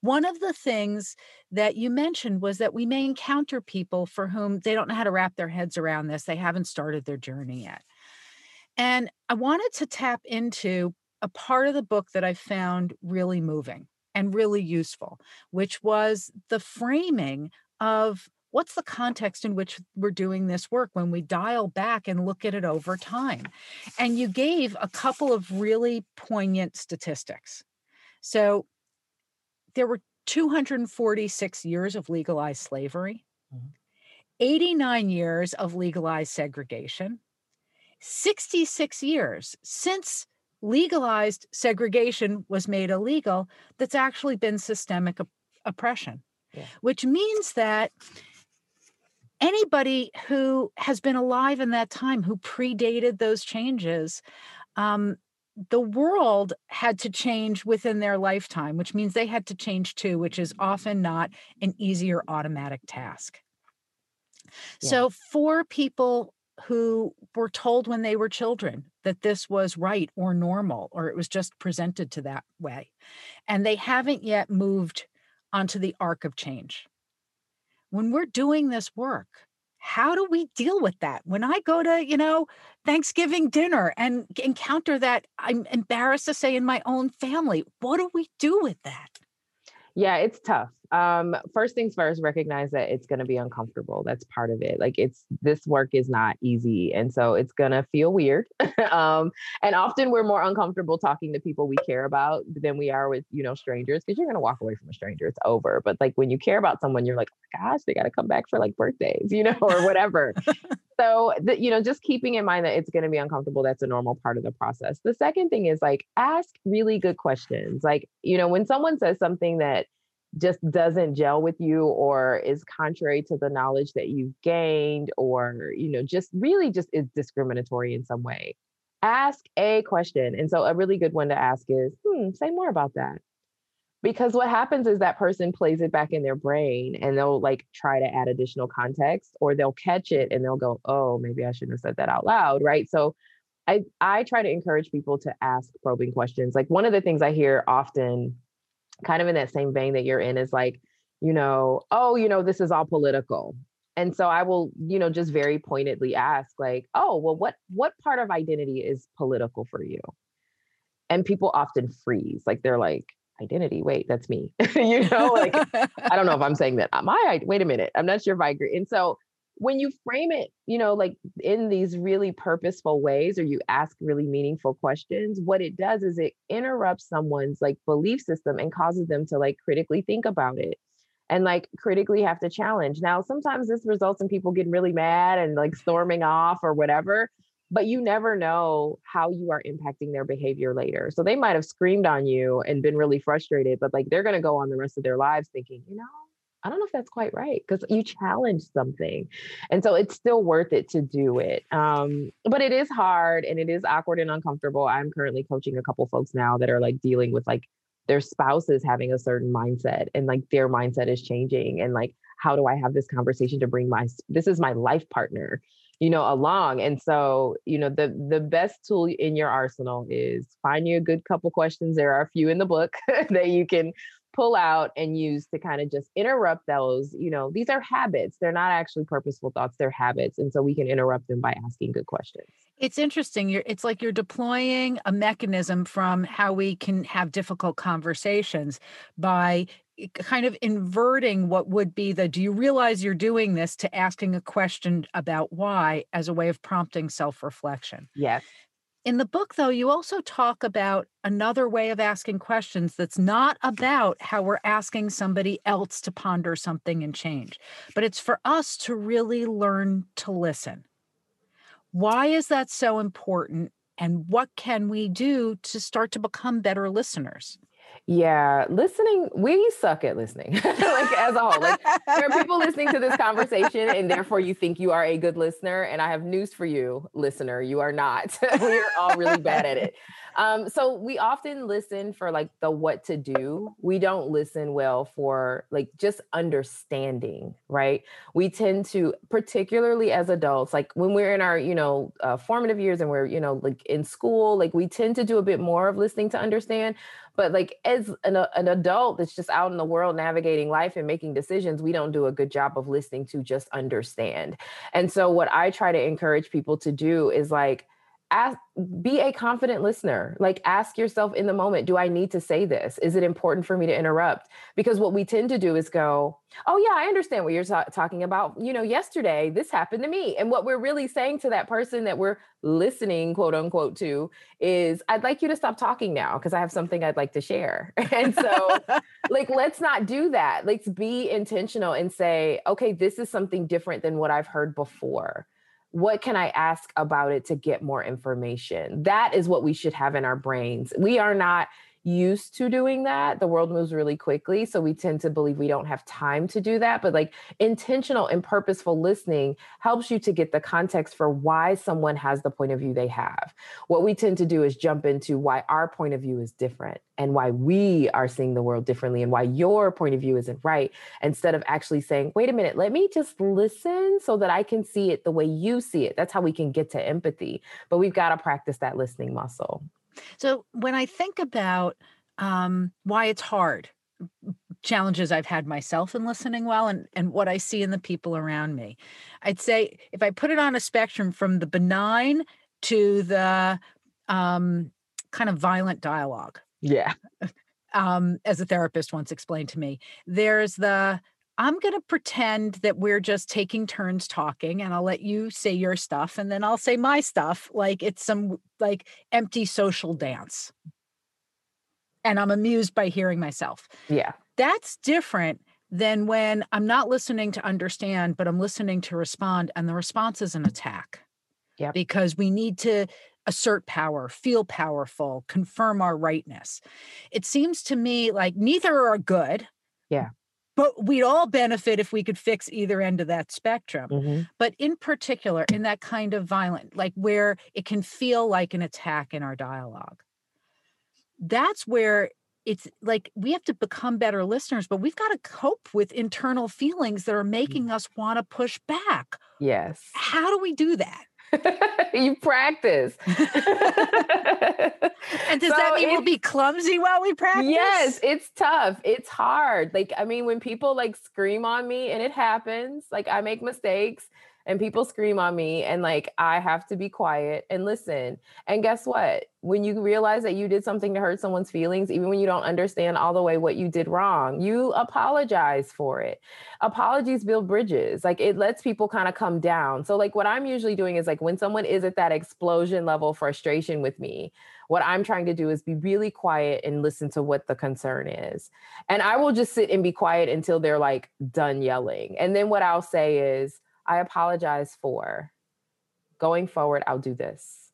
[SPEAKER 4] one of the things that you mentioned was that we may encounter people for whom they don't know how to wrap their heads around this. They haven't started their journey yet. And I wanted to tap into a part of the book that I found really moving and really useful, which was the framing of what's the context in which we're doing this work when we dial back and look at it over time. And you gave a couple of really poignant statistics. So there were 246 years of legalized slavery, mm-hmm. 89 years of legalized segregation, 66 years since legalized segregation was made illegal that's actually been systemic op- oppression, yeah. which means that anybody who has been alive in that time who predated those changes um, the world had to change within their lifetime, which means they had to change too, which is often not an easier automatic task. Yeah. So, for people who were told when they were children that this was right or normal, or it was just presented to that way, and they haven't yet moved onto the arc of change. When we're doing this work, how do we deal with that? When i go to you know thanksgiving dinner and encounter that i'm embarrassed to say in my own family what do we do with that?
[SPEAKER 5] Yeah it's tough um first things first recognize that it's going to be uncomfortable that's part of it like it's this work is not easy and so it's going to feel weird um and often we're more uncomfortable talking to people we care about than we are with you know strangers because you're going to walk away from a stranger it's over but like when you care about someone you're like oh gosh they got to come back for like birthdays you know or whatever. So the, you know just keeping in mind that it's going to be uncomfortable that's a normal part of the process. The second thing is like ask really good questions like you know when someone says something that just doesn't gel with you or is contrary to the knowledge that you've gained or you know just really just is discriminatory in some way. Ask a question and so a really good one to ask is hmm say more about that. Because what happens is that person plays it back in their brain and they'll like try to add additional context or they'll catch it and they'll go oh maybe i shouldn't have said that out loud right? So i i try to encourage people to ask probing questions. Like one of the things i hear often kind of in that same vein that you're in is like you know oh you know this is all political and so i will you know just very pointedly ask like oh well what what part of identity is political for you and people often freeze like they're like identity. Wait, that's me. you know, like I don't know if I'm saying that. Uh, my wait a minute, I'm not sure if I agree. And so when you frame it, you know, like in these really purposeful ways, or you ask really meaningful questions, what it does is it interrupts someone's like belief system and causes them to like critically think about it and like critically have to challenge. Now, sometimes this results in people getting really mad and like storming off or whatever but you never know how you are impacting their behavior later. So they might have screamed on you and been really frustrated, but like they're going to go on the rest of their lives thinking, you know, I don't know if that's quite right because you challenge something. And so it's still worth it to do it. Um, but it is hard and it is awkward and uncomfortable. I'm currently coaching a couple folks now that are like dealing with like their spouses having a certain mindset and like their mindset is changing and like how do I have this conversation to bring my this is my life partner you know along and so you know the the best tool in your arsenal is find you a good couple questions there are a few in the book that you can pull out and use to kind of just interrupt those you know these are habits they're not actually purposeful thoughts they're habits and so we can interrupt them by asking good questions.
[SPEAKER 4] It's interesting you're it's like you're deploying a mechanism from how we can have difficult conversations by kind of inverting what would be the do you realize you're doing this? to asking a question about why as a way of prompting self-reflection.
[SPEAKER 5] Yes
[SPEAKER 4] in the book though you also talk about another way of asking questions that's not about how we're asking somebody else to ponder something and change but it's for us to really learn to listen. Why is that so important and what can we do to start to become better listeners
[SPEAKER 5] yeah, listening, we suck at listening, like as a whole. Like there are people listening to this conversation, and therefore you think you are a good listener. And I have news for you, listener, you are not. We're all really bad at it. Um, so we often listen for like the what to do. We don't listen well for like just understanding, right? We tend to, particularly as adults, like when we're in our, you know, uh, formative years and we're, you know, like in school, like we tend to do a bit more of listening to understand. But like as an, uh, an adult that's just out in the world navigating life and making decisions, we don't do a good job of listening to just understand. And so what I try to encourage people to do is like, ask be a confident listener. Like ask yourself in the moment do i need to say this? Is it important for me to interrupt? Because what we tend to do is go oh yeah i understand what you're ta- talking about. You know yesterday this happened to me. And what we're really saying to that person that we're listening quote unquote to is i'd like you to stop talking now because i have something i'd like to share. And so like let's not do that. Let's be intentional and say okay this is something different than what i've heard before what can I ask about it to get more information? That is what we should have in our brains. We are not used to doing that. The world moves really quickly. So we tend to believe we don't have time to do that. But like intentional and purposeful listening helps you to get the context for why someone has the point of view they have. What we tend to do is jump into why our point of view is different and why we are seeing the world differently and why your point of view isn't right instead of actually saying, wait a minute, let me just listen so that I can see it the way you see it. That's how we can get to empathy. But we've got to practice that listening muscle.
[SPEAKER 4] So when I think about um, why it's hard, challenges I've had myself in listening well and, and what I see in the people around me, I'd say if I put it on a spectrum from the benign to the um, kind of violent dialogue.
[SPEAKER 5] Yeah.
[SPEAKER 4] Um, as a therapist once explained to me, there's the I'm going to pretend that we're just taking turns talking and I'll let you say your stuff and then I'll say my stuff like it's some like empty social dance. And I'm amused by hearing myself.
[SPEAKER 5] Yeah.
[SPEAKER 4] That's different than when I'm not listening to understand, but I'm listening to respond and the response is an attack.
[SPEAKER 5] Yeah.
[SPEAKER 4] Because we need to assert power, feel powerful, confirm our rightness. It seems to me like neither are good.
[SPEAKER 5] Yeah
[SPEAKER 4] but we'd all benefit if we could fix either end of that spectrum.
[SPEAKER 5] Mm-hmm.
[SPEAKER 4] But in particular, in that kind of violent, like where it can feel like an attack in our dialogue, that's where it's like we have to become better listeners, but we've got to cope with internal feelings that are
[SPEAKER 5] Mm.
[SPEAKER 4] making us want to push back.
[SPEAKER 5] Yes.
[SPEAKER 4] How do we do that?
[SPEAKER 5] you practice.
[SPEAKER 4] And does
[SPEAKER 5] So
[SPEAKER 4] that mean we'll be clumsy while we practice?
[SPEAKER 5] Yes, it's tough. It's hard. Like, I mean, when people like scream on me and it happens, like I make mistakes and people scream on me and like I have to be quiet and listen. And guess what? When you realize that you did something to hurt someone's feelings, even when you don't understand all the way what you did wrong, you apologize for it. Apologies build bridges. Like it lets people kind of come down. So like what I'm usually doing is like when someone is at that explosion level frustration with me, what I'm trying to do is be really quiet and listen to what the concern is. And I will just sit and be quiet until they're like done yelling. And then what I'll say is, I apologize for going forward, I'll do this.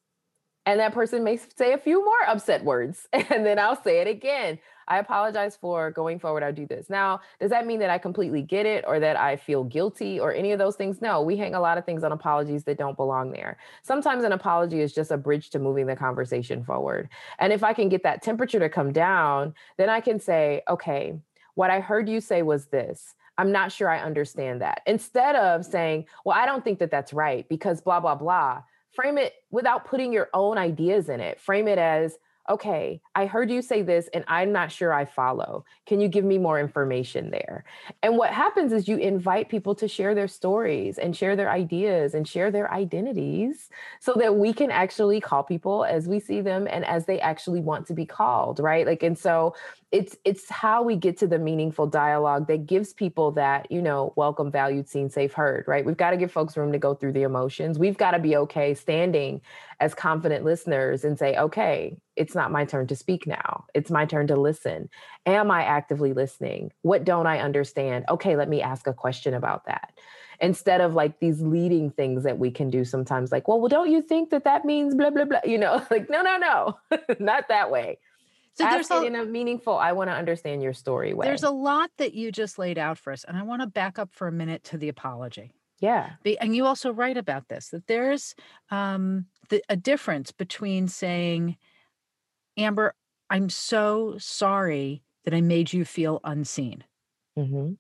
[SPEAKER 5] And that person may say a few more upset words. And then I'll say it again. I apologize for going forward, I'll do this. Now, does that mean that I completely get it or that I feel guilty or any of those things? No, we hang a lot of things on apologies that don't belong there. Sometimes an apology is just a bridge to moving the conversation forward. And if I can get that temperature to come down, then I can say, okay, what I heard you say was this. I'm not sure I understand that. Instead of saying, well, I don't think that that's right because blah, blah, blah, frame it without putting your own ideas in it. Frame it as, okay, I heard you say this and I'm not sure I follow. Can you give me more information there? And what happens is you invite people to share their stories and share their ideas and share their identities so that we can actually call people as we see them and as they actually want to be called, right? Like, and so it's it's how we get to the meaningful dialogue that gives people that you know welcome valued seen safe heard right? We've got to give folks room to go through the emotions. We've got to be okay standing as confident listeners and say okay it's not my turn to speak now. It's my turn to listen. Am i actively listening? What don't i understand? Okay let me ask a question about that. Instead of like these leading things that we can do sometimes like well, well don't you think that that means blah blah blah you know? Like no no no. Not that way
[SPEAKER 4] So
[SPEAKER 5] ask
[SPEAKER 4] there's a,
[SPEAKER 5] in a meaningful i want to understand your story way
[SPEAKER 4] there's a lot that you just laid out for us. And I want to back up for a minute to the apology.
[SPEAKER 5] yeah
[SPEAKER 4] Be- And you also write about this that there's um, the, a difference between saying, Amber, I'm so sorry that I made you feel unseen.
[SPEAKER 5] hmm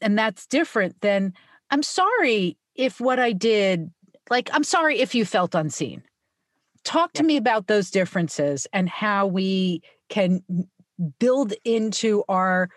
[SPEAKER 4] And that's different than, I'm sorry if what I did, like, I'm sorry if you felt unseen. Talk to
[SPEAKER 5] Yeah.
[SPEAKER 4] me about those differences and how we can build into our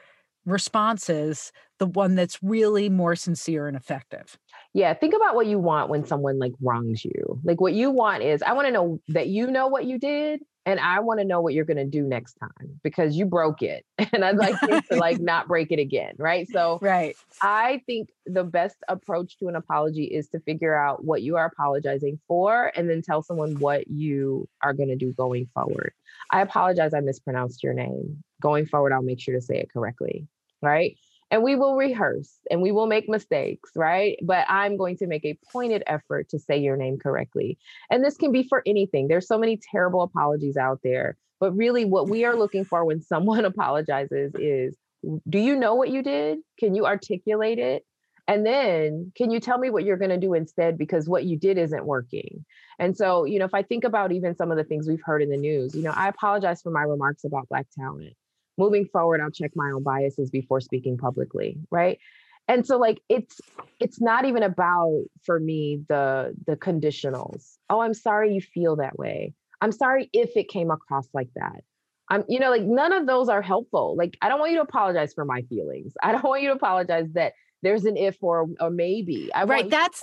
[SPEAKER 4] responses the one that's really more sincere and effective.
[SPEAKER 5] yeah think about what you want when someone like wrongs you like what you want is i want to know that you know what you did and i want to know what you're going to do next time because you broke it and i'd like you to like not break it again right so
[SPEAKER 4] Right.
[SPEAKER 5] I think the best approach to an apology is to figure out what you are apologizing for and then tell someone what you are going to do going forward. I apologize, I mispronounced your name. Going forward, I'll make sure to say it correctly. Right. And we will rehearse and we will make mistakes, right? But I'm going to make a pointed effort to say your name correctly. And this can be for anything. There's so many terrible apologies out there. But really, what we are looking for when someone apologizes is do you know what you did? Can you articulate it? And then can you tell me what you're going to do instead? Because what you did isn't working. And so, you know, if I think about even some of the things we've heard in the news, you know, I apologize for my remarks about Black talent. Moving forward, I'll check my own biases before speaking publicly. Right. And so like it's it's not even about for me the the conditionals. Oh, I'm sorry you feel that way. I'm sorry if it came across like that. I'm, you know, like none of those are helpful. Like, I don't want you to apologize for my feelings. I don't want you to apologize that there's an if or or maybe. I
[SPEAKER 4] right. That's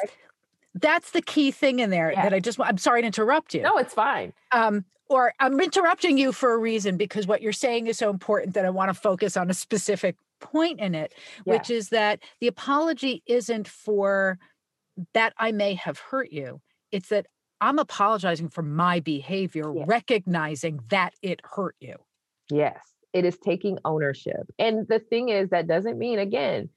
[SPEAKER 4] that's the key thing in there
[SPEAKER 5] Yeah.
[SPEAKER 4] that I just I'm sorry to interrupt you.
[SPEAKER 5] no, it's fine.
[SPEAKER 4] um, or I'm interrupting you for a reason because what you're saying is so important that I want to focus on a specific point in it, which is that the apology isn't for that I may have hurt you. It's that I'm apologizing for my behavior,
[SPEAKER 5] Yes.
[SPEAKER 4] recognizing that it hurt you.
[SPEAKER 5] Yes, it is taking ownership. And the thing is, that doesn't mean, again,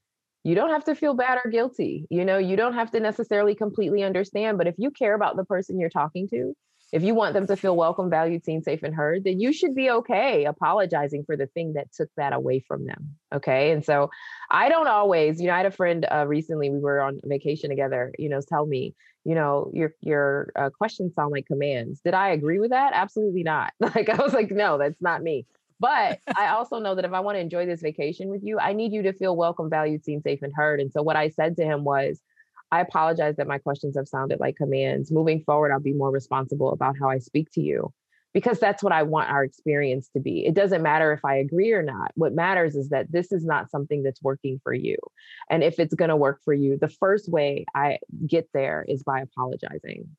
[SPEAKER 5] you don't have to feel bad or guilty. You know, you don't have to necessarily completely understand. But if you care about the person you're talking to, if you want them to feel welcome, valued, seen, safe, and heard, then you should be okay apologizing for the thing that took that away from them. Okay. And so I don't always, you know, I had a friend uh, recently, we were on vacation together, you know, tell me, you know, your your uh, questions sound like commands. Did I agree with that? Absolutely not. Like I was like, no, that's not me. But I also know that if I want to enjoy this vacation with you, I need you to feel welcome, valued, seen, safe, and heard. And so what I said to him was, I apologize that my questions have sounded like commands. Moving forward, I'll be more responsible about how I speak to you because that's what I want our experience to be. It doesn't matter if I agree or not. What matters is that this is not something that's working for you. And if it's going to work for you, the first way I get there is by apologizing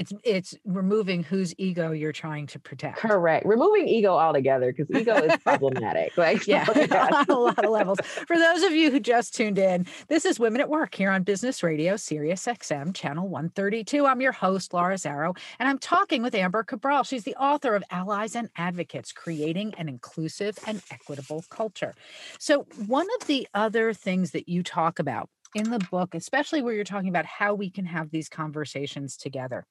[SPEAKER 4] it's it's removing whose ego you're trying to protect.
[SPEAKER 5] Correct. Removing ego altogether because ego is problematic. Like
[SPEAKER 4] yeah, on a lot of levels. For those of you who just tuned in, this is Women at Work here on Business Radio, Sirius XM, channel 132. I'm your host, Laura Zarrow, and I'm talking with Amber Cabral. She's the author of Allies and Advocates: Creating an Inclusive and Equitable Culture. So, one of the other things that you talk about in the book, especially where you're talking about how we can have these conversations together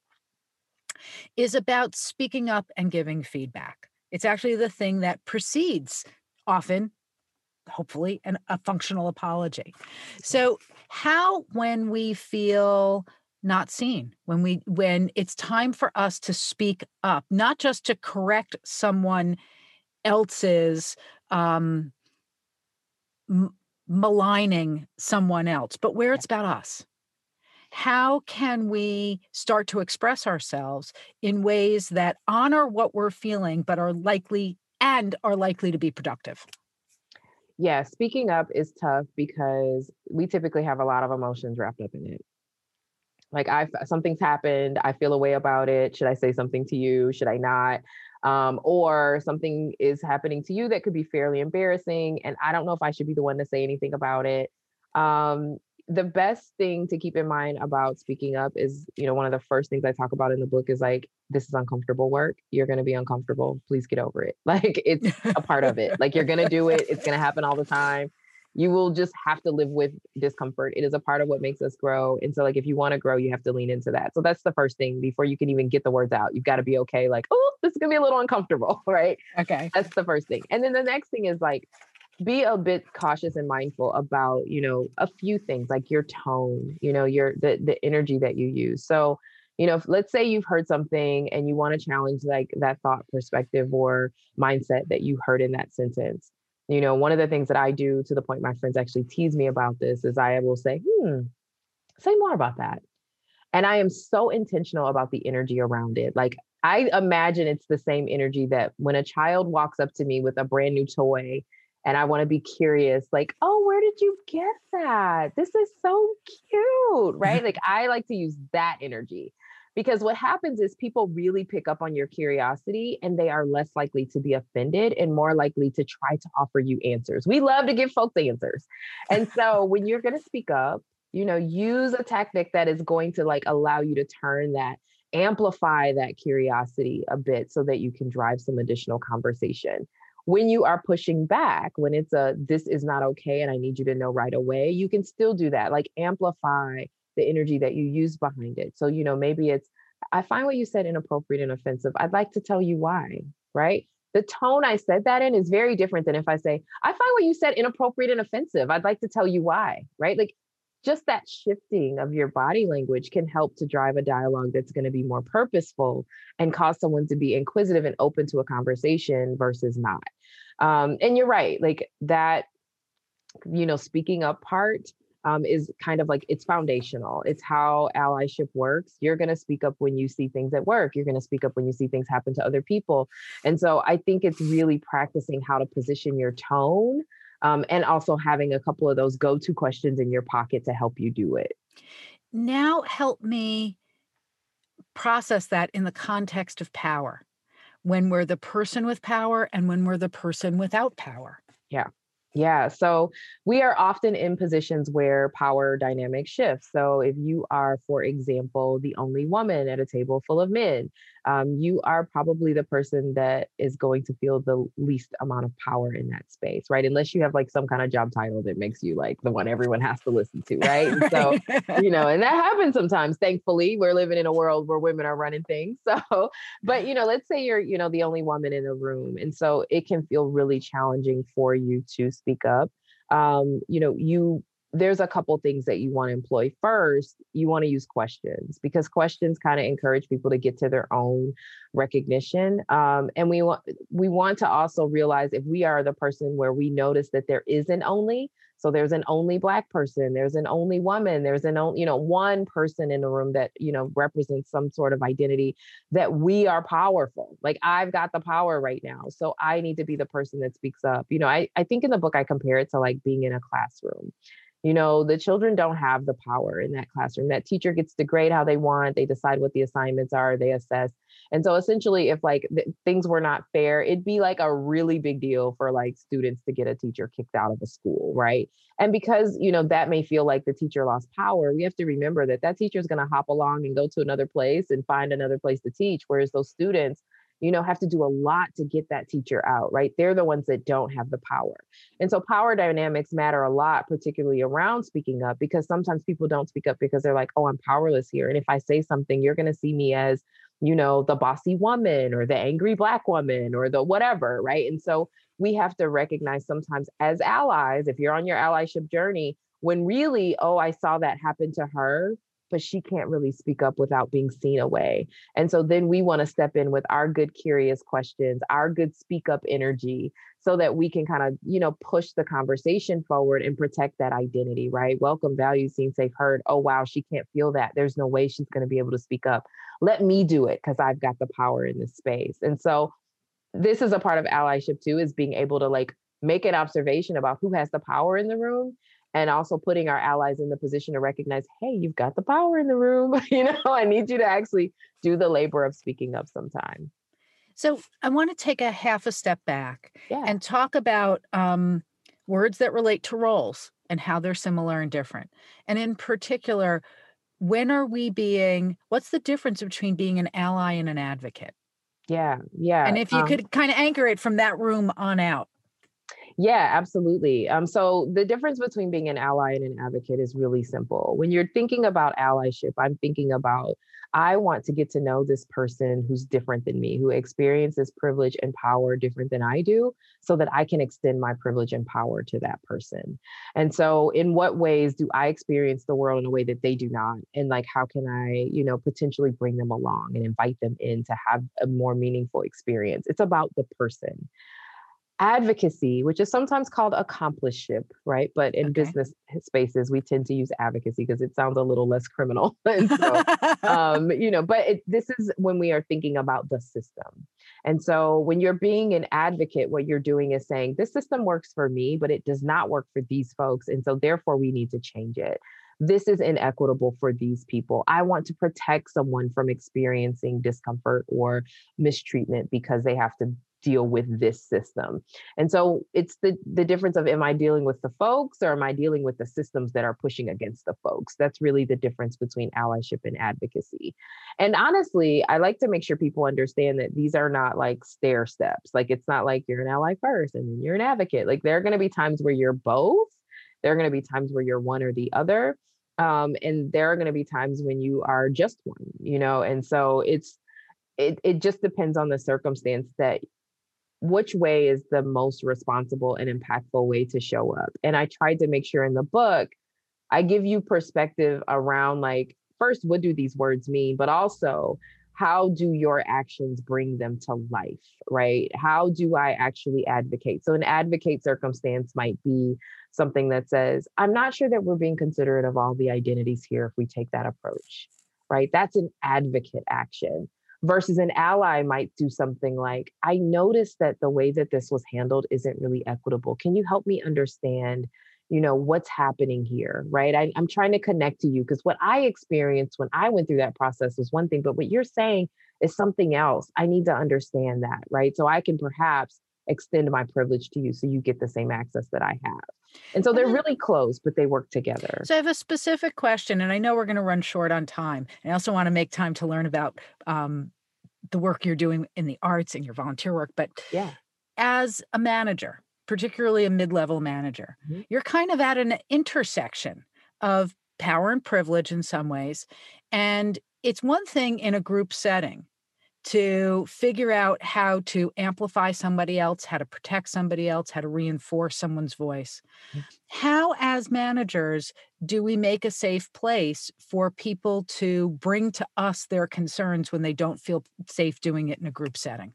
[SPEAKER 4] is about speaking up and giving feedback. It's actually the thing that precedes often hopefully an, a functional apology. So how when we feel not seen when we when it's time for us to speak up not just to correct someone else's um maligning someone else but where it's about us how can we start to express ourselves in ways that honor what we're feeling but are likely and are likely to be productive?
[SPEAKER 5] Yeah speaking up is tough because we typically have a lot of emotions wrapped up in it. Like i something's happened i feel a way about it should i say something to you should i not? Um, or something is happening to you that could be fairly embarrassing and i don't know if i should be the one to say anything about it. Um, the best thing to keep in mind about speaking up is, you know, one of the first things I talk about in the book is like, this is uncomfortable work. You're going to be uncomfortable. Please get over it. Like, it's a part of it. Like, you're going to do it. It's going to happen all the time. You will just have to live with discomfort. It is a part of what makes us grow. And so, like, if you want to grow, you have to lean into that. So, that's the first thing before you can even get the words out. You've got to be okay. Like, oh, this is going to be a little uncomfortable. Right.
[SPEAKER 4] Okay.
[SPEAKER 5] That's the first thing. And then the next thing is like, be a bit cautious and mindful about you know a few things like your tone you know your the the energy that you use. So you know if, let's say you've heard something and you want to challenge like that thought perspective or mindset that you heard in that sentence. You know one of the things that i do to the point my friends actually tease me about this is i will say hmm say more about that. And i am so intentional about the energy around it. Like i imagine it's the same energy that when a child walks up to me with a brand new toy and I want to be curious, like, oh, where did you get that? This is so cute, right? like, I like to use that energy because what happens is people really pick up on your curiosity and they are less likely to be offended and more likely to try to offer you answers. We love to give folks answers. And so when you're going to speak up, you know, use a tactic that is going to like allow you to turn that amplify that curiosity a bit so that you can drive some additional conversation when you are pushing back, when it's a this is not okay and I need you to know right away, you can still do that. Like amplify the energy that you use behind it. So, you know, maybe it's, I find what you said inappropriate and offensive. I'd like to tell you why, right? The tone I said that in is very different than if I say, I find what you said inappropriate and offensive. I'd like to tell you why, right? Like just that shifting of your body language can help to drive a dialogue that's going to be more purposeful and cause someone to be inquisitive and open to a conversation versus not. Um, and you're right, like that, you know, speaking up part um, is kind of like it's foundational. It's how allyship works. You're going to speak up when you see things at work. You're going to speak up when you see things happen to other people. And so I think it's really practicing how to position your tone um, and also having a couple of those go to questions in your pocket to help you do it.
[SPEAKER 4] Now, help me process that in the context of power when we're the person with power and when we're the person without power.
[SPEAKER 5] Yeah. Yeah. So we are often in positions where power dynamic shifts. So if you are, for example, the only woman at a table full of men, um, you are probably the person that is going to feel the least amount of power in that space, right? Unless you have like some kind of job title that makes you like the one everyone has to listen to, right? So, you know, and that happens sometimes. Thankfully, we're living in a world where women are running things. So, but, you know, let's say you're, you know, the only woman in a room. And so it can feel really challenging for you to speak up. Um, you know, you there's a couple things that you want to employ. First, you want to use questions because questions kind of encourage people to get to their own recognition. Um, and we want we want to also realize if we are the person where we notice that there is an only, so there's an only black person, there's an only woman, there's an only, you know, one person in the room that, you know, represents some sort of identity that we are powerful. Like I've got the power right now. So I need to be the person that speaks up. You know, I, I think in the book I compare it to like being in a classroom you know the children don't have the power in that classroom. That teacher gets to grade how they want they decide what the assignments are they assess. And so essentially if like th- things were not fair it'd be like a really big deal for like students to get a teacher kicked out of a school right? And because you know that may feel like the teacher lost power we have to remember that that teacher is going to hop along and go to another place and find another place to teach whereas those students you know have to do a lot to get that teacher out right? They're the ones that don't have the power. And so power dynamics matter a lot particularly around speaking up because sometimes people don't speak up because they're like oh i'm powerless here. And if i say something you're going to see me as you know the bossy woman or the angry black woman or the whatever right? And so we have to recognize sometimes as allies if you're on your allyship journey when really oh i saw that happen to her but she can't really speak up without being seen away. And so then we want to step in with our good, curious questions, our good speak up energy, so that we can kind of, you know, push the conversation forward and protect that identity, right? Welcome, value, seen, safe, heard. Oh, wow, she can't feel that. There's no way she's going to be able to speak up. Let me do it because I've got the power in this space. And so this is a part of allyship too, is being able to like make an observation about who has the power in the room and also putting our allies in the position to recognize hey you've got the power in the room. You know i need you to actually do the labor of speaking up sometime.
[SPEAKER 4] So i want to take a half a step back
[SPEAKER 5] yeah.
[SPEAKER 4] and talk about um, words that relate to roles and how they're similar and different. And in particular when are we being what's the difference between being an ally and an advocate?
[SPEAKER 5] Yeah yeah
[SPEAKER 4] and if you um, could kind of anchor it from that room on out
[SPEAKER 5] yeah, absolutely. Um, so the difference between being an ally and an advocate is really simple. When you're thinking about allyship, I'm thinking about I want to get to know this person who's different than me, who experiences privilege and power different than I do, so that I can extend my privilege and power to that person. And so, in what ways do I experience the world in a way that they do not? And like, how can I, you know, potentially bring them along and invite them in to have a more meaningful experience? It's about the person advocacy, which is sometimes called accompliceship, right? But in okay. business spaces, we tend to use advocacy because it sounds a little less criminal. and so, um, you know, but it, this is when we are thinking about the system. And so when you're being an advocate, what you're doing is saying, this system works for me, but it does not work for these folks. And so therefore, we need to change it this is inequitable for these people. I want to protect someone from experiencing discomfort or mistreatment because they have to deal with this system. And so it's the the difference of am I dealing with the folks or am I dealing with the systems that are pushing against the folks? That's really the difference between allyship and advocacy. And honestly, I like to make sure people understand that these are not like stair steps. Like it's not like you're an ally first and then you're an advocate. Like there are going to be times where you're both. There are going to be times where you're one or the other. Um, and there are going to be times when you are just one, you know, and so it's it, it just depends on the circumstance that which way is the most responsible and impactful way to show up. And I tried to make sure in the book, I give you perspective around like, first, what do these words mean? But also, how do your actions bring them to life, right? How do I actually advocate? So, an advocate circumstance might be something that says, I'm not sure that we're being considerate of all the identities here if we take that approach, right? That's an advocate action versus an ally might do something like i noticed that the way that this was handled isn't really equitable. Can you help me understand you know what's happening here? Right? I, i'm trying to connect to you because what i experienced when i went through that process was one thing but what you're saying is something else. I need to understand that right? So i can perhaps extend my privilege to you so you get the same access that I have. And so they're really close, but they work together.
[SPEAKER 4] So I have a specific question, and I know we're going to run short on time. I also want to make time to learn about um, the work you're doing in the arts and your volunteer work. But
[SPEAKER 5] yeah,
[SPEAKER 4] as a manager, particularly a mid-level manager, mm-hmm. you're kind of at an intersection of power and privilege in some ways. And it's one thing in a group setting to figure out how to amplify somebody else, how to protect somebody else, how to reinforce someone's voice. Mm. How, as managers, do we make a safe place for people to bring to us their concerns when they don't feel safe doing it in a group setting?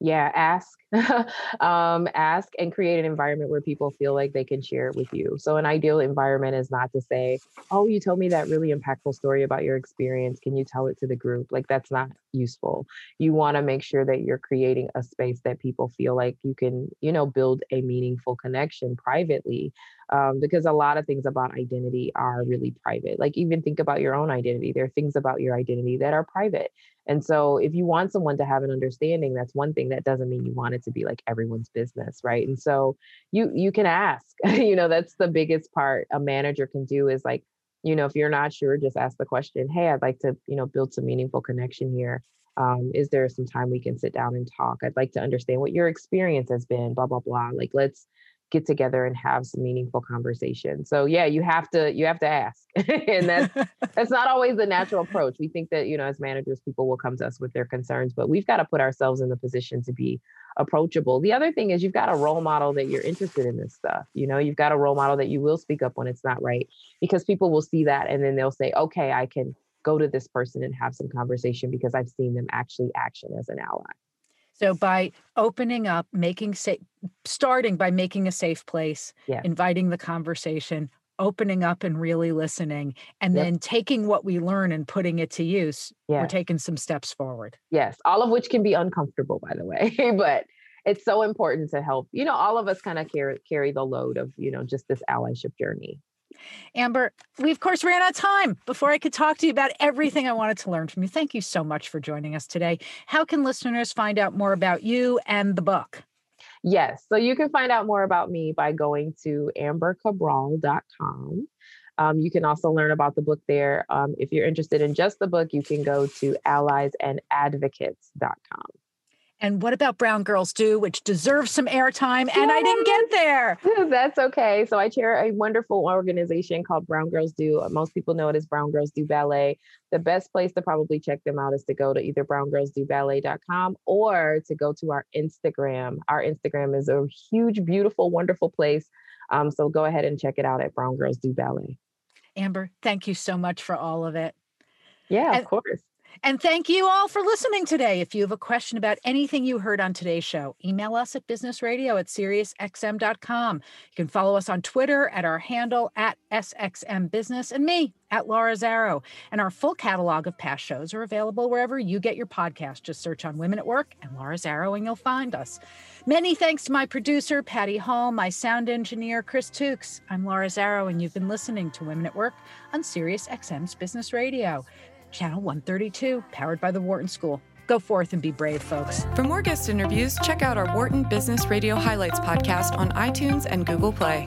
[SPEAKER 5] Yeah ask um, ask and create an environment where people feel like they can share it with you. So an ideal environment is not to say oh you told me that really impactful story about your experience. Can you tell it to the group? Like that's not useful. You want to make sure that you're creating a space that people feel like you can you know build a meaningful connection privately um, because a lot of things about identity are really private. Like, even think about your own identity. There are things about your identity that are private. And so, if you want someone to have an understanding, that's one thing. That doesn't mean you want it to be like everyone's business, right? And so, you you can ask. you know, that's the biggest part a manager can do is like, you know, if you're not sure, just ask the question. Hey, I'd like to, you know, build some meaningful connection here. Um, is there some time we can sit down and talk? I'd like to understand what your experience has been. Blah blah blah. Like, let's get together and have some meaningful conversation. So yeah, you have to you have to ask. and that's that's not always the natural approach. We think that, you know, as managers people will come to us with their concerns, but we've got to put ourselves in the position to be approachable. The other thing is you've got a role model that you're interested in this stuff. You know, you've got a role model that you will speak up when it's not right because people will see that and then they'll say, "Okay, I can go to this person and have some conversation because I've seen them actually action as an ally."
[SPEAKER 4] So by opening up, making safe, starting by making a safe place,
[SPEAKER 5] yeah.
[SPEAKER 4] inviting the conversation, opening up and really listening, and yep. then taking what we learn and putting it to use, yeah. we're taking some steps forward.
[SPEAKER 5] Yes, all of which can be uncomfortable, by the way, but it's so important to help. You know, all of us kind of carry carry the load of you know just this allyship journey.
[SPEAKER 4] Amber, we of course ran out of time before I could talk to you about everything I wanted to learn from you. Thank you so much for joining us today. How can listeners find out more about you and the book?
[SPEAKER 5] Yes, so you can find out more about me by going to ambercabral.com. Um, you can also learn about the book there. Um, if you're interested in just the book, you can go to alliesandadvocates.com.
[SPEAKER 4] And what about Brown Girls Do, which deserves some airtime? And I didn't get there.
[SPEAKER 5] That's okay. So I chair a wonderful organization called Brown Girls Do. Most people know it as Brown Girls Do Ballet. The best place to probably check them out is to go to either browngirlsdoballet.com or to go to our Instagram. Our Instagram is a huge, beautiful, wonderful place. Um, so go ahead and check it out at Brown Girls Do Ballet.
[SPEAKER 4] Amber, thank you so much for all of it.
[SPEAKER 5] Yeah, and, of course.
[SPEAKER 4] And thank you all for listening today. If you have a question about anything you heard on today's show, email us at businessradio at SiriusXM.com. You can follow us on Twitter at our handle at SXM Business and me at Laura Zarrow. And our full catalog of past shows are available wherever you get your podcast. Just search on Women at Work and Laura Zarrow and you'll find us. Many thanks to my producer, Patty Hall, my sound engineer, Chris Tukes. I'm Laura Zarrow, and you've been listening to Women at Work on SiriusXM's Business Radio. Channel 132, powered by the Wharton School. Go forth and be brave, folks.
[SPEAKER 1] For more guest interviews, check out our Wharton Business Radio Highlights podcast on iTunes and Google Play.